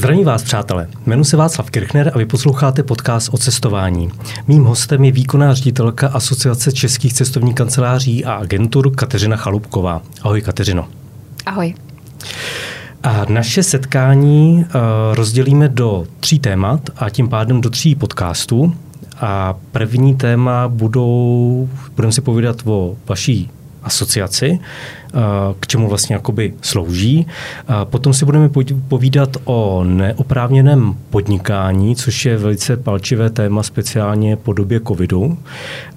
Zdravím vás, přátelé. Jmenuji se Václav Kirchner a vy posloucháte podcast o cestování. Mým hostem je výkonná ředitelka Asociace českých cestovních kanceláří a agentur Kateřina Chalupková. Ahoj, Kateřino. Ahoj. A naše setkání uh, rozdělíme do tří témat a tím pádem do tří podcastů. A první téma budou, budeme si povídat o vaší asociaci, eh, k čemu vlastně jakoby slouží. Potom si budeme povídat o neoprávněném podnikání, což je velice palčivé téma speciálně po době covidu.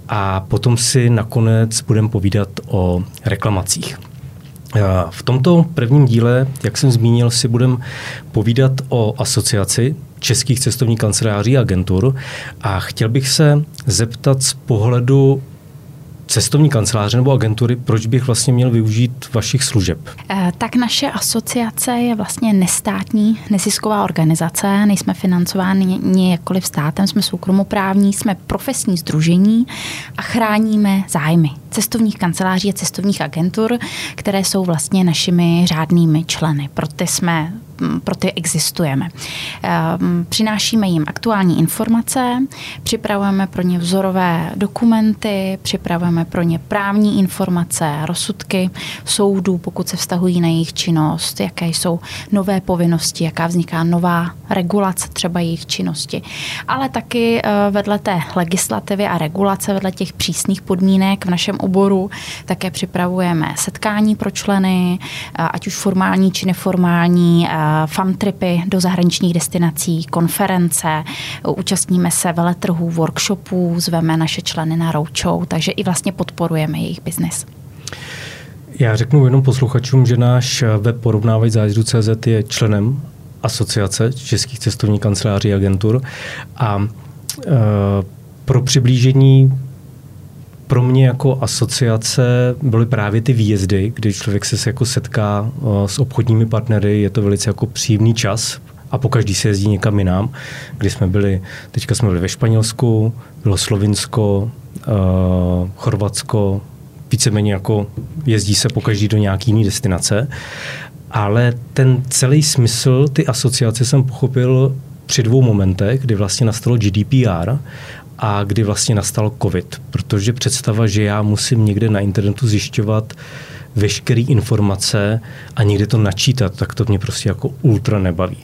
A potom si nakonec budeme povídat o reklamacích. V tomto prvním díle, jak jsem zmínil, si budeme povídat o asociaci českých cestovních kanceláří a agentur a chtěl bych se zeptat z pohledu cestovní kanceláře nebo agentury, proč bych vlastně měl využít vašich služeb? Eh, tak naše asociace je vlastně nestátní nezisková organizace, nejsme financováni nějakoliv státem, jsme soukromoprávní, jsme profesní združení a chráníme zájmy cestovních kanceláří a cestovních agentur, které jsou vlastně našimi řádnými členy. Proto jsme pro ty existujeme. Ehm, přinášíme jim aktuální informace, připravujeme pro ně vzorové dokumenty, připravujeme pro ně právní informace, rozsudky soudů, pokud se vztahují na jejich činnost, jaké jsou nové povinnosti, jaká vzniká nová regulace třeba jejich činnosti. Ale taky eh, vedle té legislativy a regulace, vedle těch přísných podmínek v našem oboru, také připravujeme setkání pro členy, ať už formální či neformální, eh, fam tripy do zahraničních destinací, konference, účastníme se veletrhů, workshopů, zveme naše členy na roadshow, takže i vlastně podporujeme jejich biznis. Já řeknu jenom posluchačům, že náš web porovnávají zájezdu.cz je členem asociace českých cestovních kanceláří a agentur a e, pro přiblížení pro mě jako asociace byly právě ty výjezdy, kdy člověk se jako setká eh, s obchodními partnery, je to velice jako příjemný čas, a po každý se jezdí někam jinam, kdy jsme byli, teďka jsme byli ve Španělsku, bylo Slovinsko, uh, Chorvatsko, víceméně jako jezdí se po každý do nějaký jiný destinace, ale ten celý smysl, ty asociace jsem pochopil při dvou momentech, kdy vlastně nastalo GDPR a kdy vlastně nastal covid. Protože představa, že já musím někde na internetu zjišťovat veškeré informace a někde to načítat, tak to mě prostě jako ultra nebaví.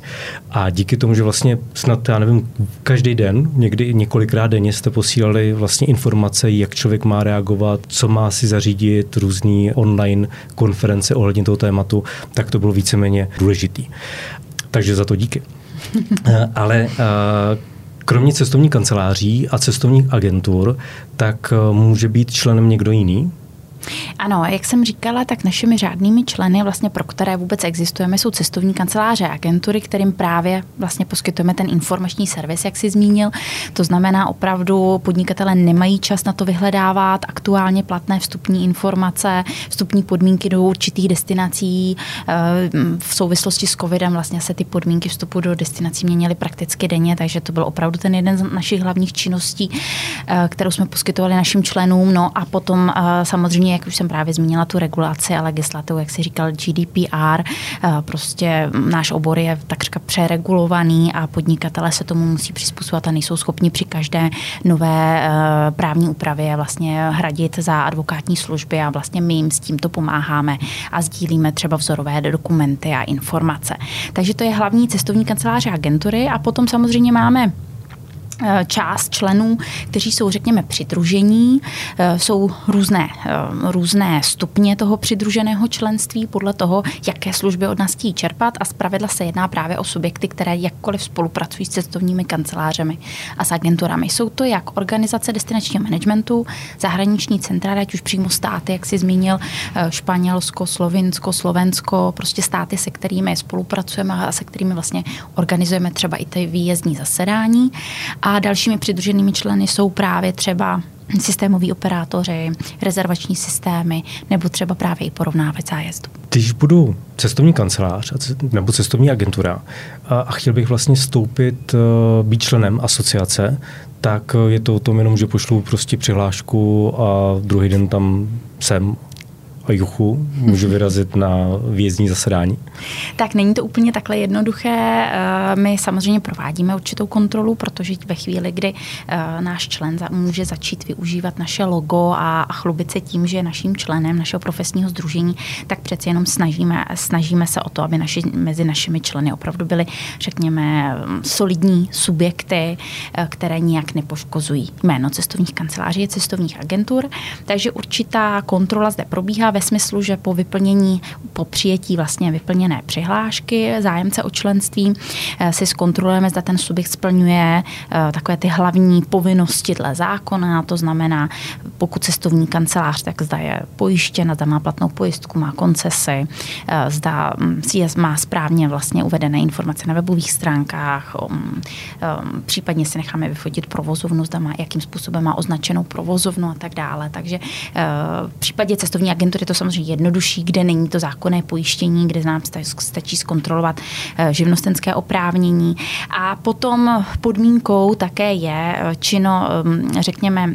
A díky tomu, že vlastně snad, já nevím, každý den, někdy několikrát denně jste posílali vlastně informace, jak člověk má reagovat, co má si zařídit, různý online konference ohledně toho tématu, tak to bylo víceméně důležitý. Takže za to díky. Ale kromě cestovních kanceláří a cestovních agentur, tak eh, může být členem někdo jiný? Ano, jak jsem říkala, tak našimi řádnými členy, vlastně pro které vůbec existujeme, jsou cestovní kanceláře a agentury, kterým právě vlastně poskytujeme ten informační servis, jak si zmínil. To znamená, opravdu podnikatele nemají čas na to vyhledávat aktuálně platné vstupní informace, vstupní podmínky do určitých destinací. Eh, v souvislosti s covidem vlastně se ty podmínky vstupu do destinací měnily prakticky denně, takže to byl opravdu ten jeden z našich hlavních činností, eh, kterou jsme poskytovali našim členům. No a potom eh, samozřejmě jak už jsem právě zmínila tu regulaci a legislativu, jak si říkal GDPR, eh, prostě náš obor je takřka přeregulovaný a podnikatele se tomu musí přizpůsobovat a nejsou schopni při každé nové eh, právní úpravě vlastně hradit za advokátní služby a vlastně my jim s tímto pomáháme a sdílíme třeba vzorové dokumenty a informace. Takže to je hlavní cestovní kanceláře agentury a potom samozřejmě máme část členů, kteří jsou, řekněme, přidružení. Eh, jsou různé, eh, různé stupně toho přidruženého členství podle toho, jaké služby od nás chtějí čerpat a zpravidla se jedná právě o subjekty, které jakkoliv spolupracují s cestovními kancelářemi a s agenturami. Jsou to jak organizace destinačního managementu, zahraniční centra, ať už přímo státy, jak si zmínil, Španělsko, Slovinsko, Slovensko, prostě státy, se kterými spolupracujeme a se kterými vlastně organizujeme třeba i ty výjezdní zasedání. A a dalšími přidruženými členy jsou právě třeba systémoví operátoři, rezervační systémy nebo třeba právě i porovnávat zájezdu. Když budu cestovní kancelář nebo cestovní agentura a chtěl bych vlastně vstoupit, eh, být členem asociace, tak je to o tom jenom, že pošlu prostě přihlášku a druhý den tam jsem a juchu můžu vyrazit na výjezdní zasedání? Tak není to úplně takhle jednoduché. Eh, my samozřejmě provádíme určitou kontrolu, protože ve chvíli, kdy eh, náš člen může začít využívat naše logo a chlubit se tím, že je naším členem našeho profesního združení, tak přeci jenom snažíme, snažíme se o to, aby naši, mezi našimi členy opravdu byly, řekněme, solidní subjekty, eh, které nijak nepoškozují jméno cestovních kanceláří cestovních agentur. Takže určitá kontrola zde probíhá ve smyslu, že po vyplnění, po přijetí vlastně vyplněné přihlášky zájemce o členství eh, si zkontrolujeme, zda ten subjekt splňuje eh, takové ty hlavní povinnosti dle zákona, to znamená, pokud cestovní kancelář, tak zda je pojištěna, zda má platnou pojistku, má koncesy, eh, zda mm, má správně vlastně uvedené informace na webových stránkách, mm, případně si necháme vyfotit provozovnu, zda má, jakým způsobem má označenou provozovnu a tak dále. Takže v případě cestovní agentury to samozřejmě jednodušší, kde není to zákonné pojištění, kde nám stačí zkontrolovat eh, živnostenské oprávnění. A potom podmínkou také je eh, čino, eh, řekněme,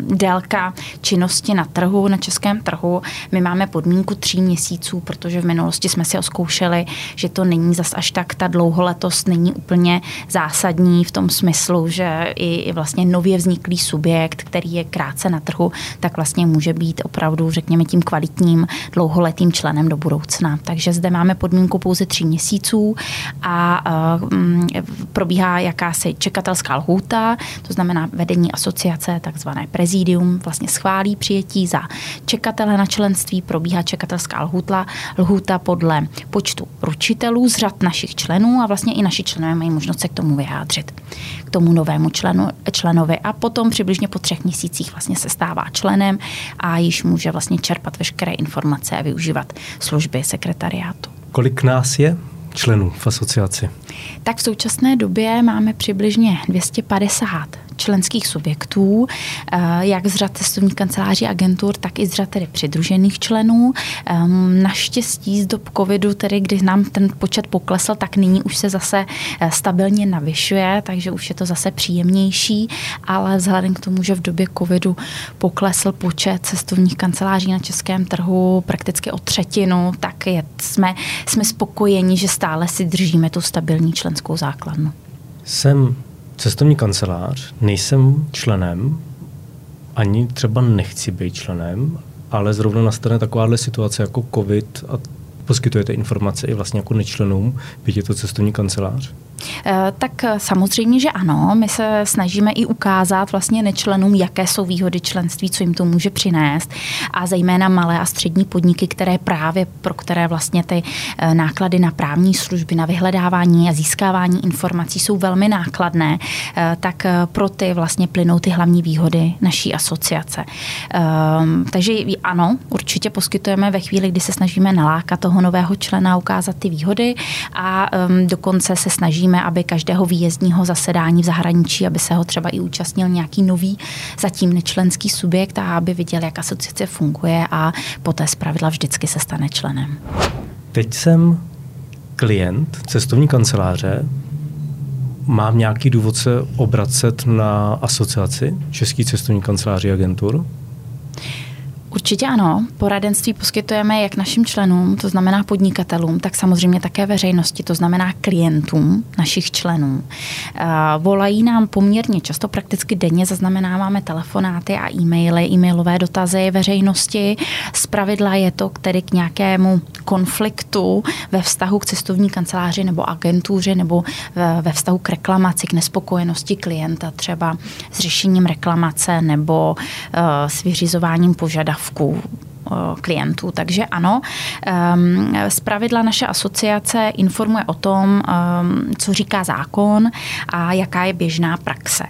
délka činnosti na trhu, na českém trhu. My máme podmínku tří měsíců, protože v minulosti jsme si oskoušeli, že to není zas až tak, ta dlouholetost není úplně zásadní v tom smyslu, že i vlastně nově vzniklý subjekt, který je krátce na trhu, tak vlastně může být opravdu, řekněme, tím kvalitním dlouholetým členem do budoucna. Takže zde máme podmínku pouze tří měsíců a um, probíhá jakási čekatelská lhůta, to znamená vedení asociace, takzvané prezidium, vlastně schválí přijetí za čekatele na členství, probíhá čekatelská lhůta, lhůta podle počtu ručitelů z řad našich členů a vlastně i naši členové mají možnost se k tomu vyjádřit, k tomu novému členu, členovi a potom přibližně po třech měsících vlastně se stává členem a již může vlastně čerpat veškeré informace a využívat služby sekretariátu. Kolik nás je členů v asociaci? Tak v současné době máme přibližně 250 členských subjektů, eh, jak z řad cestovních kanceláří agentur, tak i z řad tedy přidružených členů. Ehm, naštěstí z dob covidu, tedy kdy nám ten počet poklesl, tak nyní už se zase eh, stabilně navyšuje, takže už je to zase příjemnější, ale vzhledem k tomu, že v době covidu poklesl počet cestovních kanceláří na českém trhu prakticky o třetinu, tak je, jsme, jsme spokojeni, že stále si držíme tu stabilní členskou základnu. Jsem cestovní kancelář, nejsem členem, ani třeba nechci být členem, ale zrovna nastane takováhle situace jako COVID a poskytujete informace i vlastně jako nečlenům, byť je to cestovní kancelář? Eh, tak samozřejmě, že ano. My se snažíme i ukázat vlastně nečlenům, jaké jsou výhody členství, co jim to může přinést a zejména malé a střední podniky, které právě pro které vlastně ty eh, náklady na právní služby, na vyhledávání a získávání informací jsou velmi nákladné, eh, tak pro ty vlastně plynou ty hlavní výhody naší asociace. Ehm, takže ano, určitě poskytujeme ve chvíli, kdy se snažíme nalákat toho nového člena, ukázat ty výhody a ehm, dokonce se snažíme snažíme, aby každého výjezdního zasedání v zahraničí, aby se ho třeba i účastnil nějaký nový zatím nečlenský subjekt a aby viděl, jak asociace funguje a poté zpravidla vždycky se stane členem. Teď jsem klient cestovní kanceláře, mám nějaký důvod se obracet na asociaci Český cestovní kanceláří agentur? Určitě ano. Poradenství poskytujeme jak našim členům, to znamená podnikatelům, tak samozřejmě také veřejnosti, to znamená klientům našich členů. Volají nám poměrně často, prakticky denně zaznamenáváme telefonáty a e-maily, e-mailové dotazy veřejnosti. Z pravidla je to tedy k nějakému konfliktu ve vztahu k cestovní kanceláři nebo agentuře nebo ve vztahu k reklamaci, k nespokojenosti klienta, třeba s řešením reklamace nebo e, s vyřizováním požadavků 服苦。Klientů. Takže ano, z pravidla naše asociace informuje o tom, co říká zákon a jaká je běžná praxe.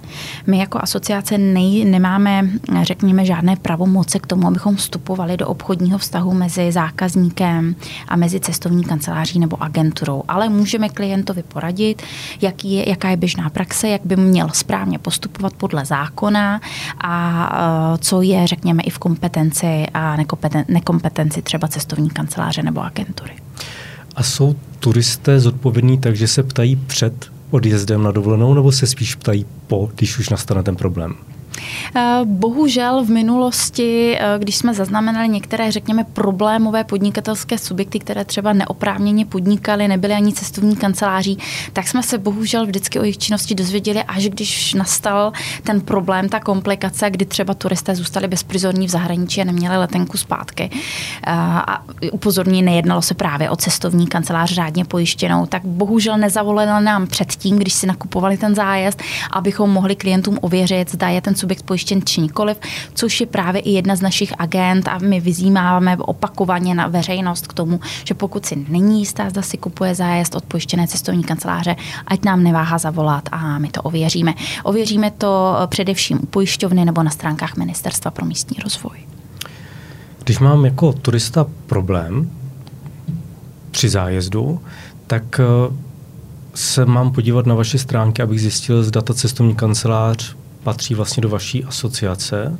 My jako asociace nej, nemáme, řekněme, žádné pravomoce k tomu, abychom vstupovali do obchodního vztahu mezi zákazníkem a mezi cestovní kanceláří nebo agenturou, ale můžeme klientovi poradit, jaký je, jaká je běžná praxe, jak by měl správně postupovat podle zákona a co je, řekněme, i v kompetenci a nekompetenci nekompetenci třeba cestovní kanceláře nebo agentury. A jsou turisté zodpovědní tak, že se ptají před odjezdem na dovolenou, nebo se spíš ptají po, když už nastane ten problém? Eh, bohužel v minulosti, eh, když jsme zaznamenali některé, řekněme, problémové podnikatelské subjekty, které třeba neoprávněně podnikaly, nebyly ani cestovní kanceláří, tak jsme se bohužel vždycky o jejich činnosti dozvěděli, až když nastal ten problém, ta komplikace, kdy třeba turisté zůstali bezprizorní v zahraničí a neměli letenku zpátky. Eh, a upozorní, nejednalo se právě o cestovní kancelář řádně pojištěnou, tak bohužel nezavolali nám předtím, když si nakupovali ten zájezd, abychom mohli klientům ověřit, zda je ten subjekt pojištěn či nikoliv, což je právě i jedna z našich agent a my vyzýváme opakovaně na veřejnost k tomu, že pokud si není jistá, zda si kupuje zájezd od pojištěné cestovní kanceláře, ať nám neváha zavolat a my to ověříme. Ověříme to především u pojišťovny nebo na stránkách Ministerstva pro místní rozvoj. Když mám jako turista problém při zájezdu, tak eh, se mám podívat na vaše stránky, abych zjistil, zda ta cestovní kancelář patří vlastně do vaší asociace.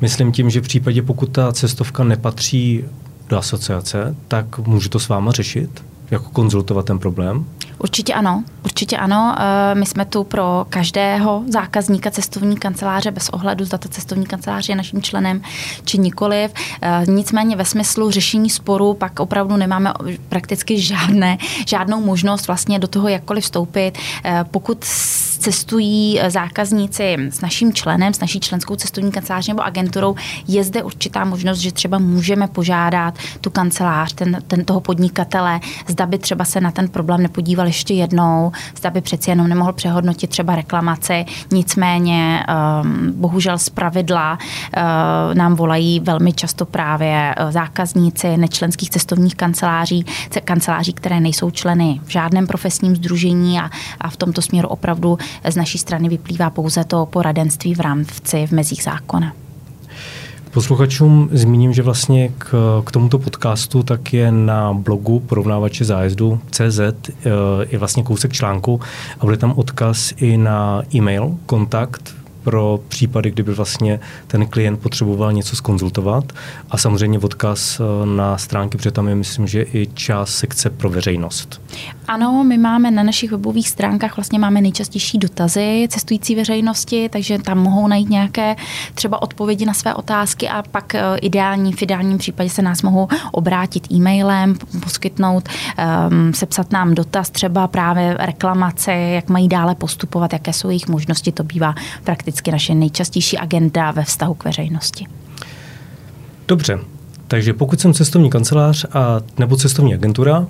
Myslím tím, že v případě, pokud ta cestovka nepatří do asociace, tak můžu to s váma řešit? Jako konzultovat ten problém? Určitě ano, určitě ano. Eh, my jsme tu pro každého zákazníka cestovní kanceláře bez ohledu, zda ta cestovní kancelář je naším členem či nikoliv. Eh, nicméně ve smyslu řešení sporu pak opravdu nemáme prakticky žádné, žádnou možnost vlastně do toho jakkoliv vstoupit. Eh, pokud cestují zákazníci s naším členem, s naší členskou cestovní kanceláří nebo agenturou, je zde určitá možnost, že třeba můžeme požádat tu kancelář, ten, ten toho podnikatele, zda by třeba se na ten problém nepodívali ještě jednou, zda by přeci jenom nemohl přehodnotit třeba reklamaci. Nicméně um, bohužel z pravidla uh, nám volají velmi často právě uh, zákazníci nečlenských cestovních kanceláří, kanceláří, které nejsou členy v žádném profesním združení a, a v tomto směru opravdu z naší strany vyplývá pouze to poradenství v rámci v mezích zákona. Posluchačům zmíním, že vlastně k, k tomuto podcastu tak je na blogu porovnávače zájezdu CZ eh, je vlastně kousek článku a bude tam odkaz i na e-mail, kontakt pro případy, kdyby vlastně ten klient potřeboval něco skonzultovat a samozřejmě odkaz eh, na stránky, protože tam je myslím, že i část sekce pro veřejnost. Ano, my máme na našich webových stránkách vlastně máme nejčastější dotazy cestující veřejnosti, takže tam mohou najít nějaké třeba odpovědi na své otázky a pak eh, ideální, v ideálním případě se nás mohou obrátit e-mailem, poskytnout, um, sepsat nám dotaz, třeba právě reklamace, jak mají dále postupovat, jaké jsou jejich možnosti, to bývá prakticky naše nejčastější agenda ve vztahu k veřejnosti. Dobře, takže pokud jsem cestovní kancelář a nebo cestovní agentura,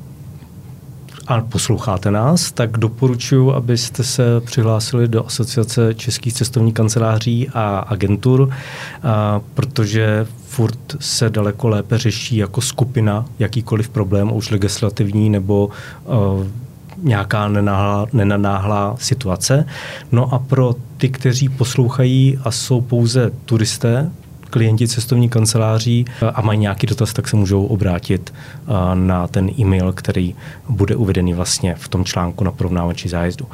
a posloucháte nás, tak doporučuji, abyste se přihlásili do Asociace českých cestovních kanceláří a agentur, a, protože furt se daleko lépe řeší jako skupina jakýkoliv problém, už legislativní nebo uh, nějaká nenáhlá, nenanáhlá situace. No a pro ty, kteří poslouchají a jsou pouze turisté, klienti cestovní kanceláří eh, a mají nějaký dotaz, tak se můžou obrátit eh, na ten e-mail, který bude uvedený vlastně v tom článku na porovnávači zájezdu.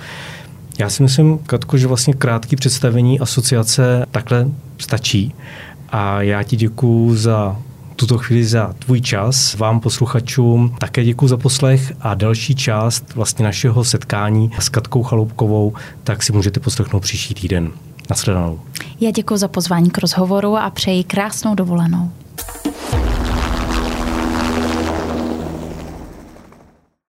Já si myslím, Katko, že vlastně krátké představení asociace takhle stačí. A já ti děkuju za tuto chvíli za tvůj čas. Vám posluchačům také děkuji za poslech a další část vlastně našeho setkání s Katkou Chaloupkovou tak si můžete poslechnout příští týden. Nasledanou. Já děkuji za pozvání k rozhovoru a přeji krásnou dovolenou.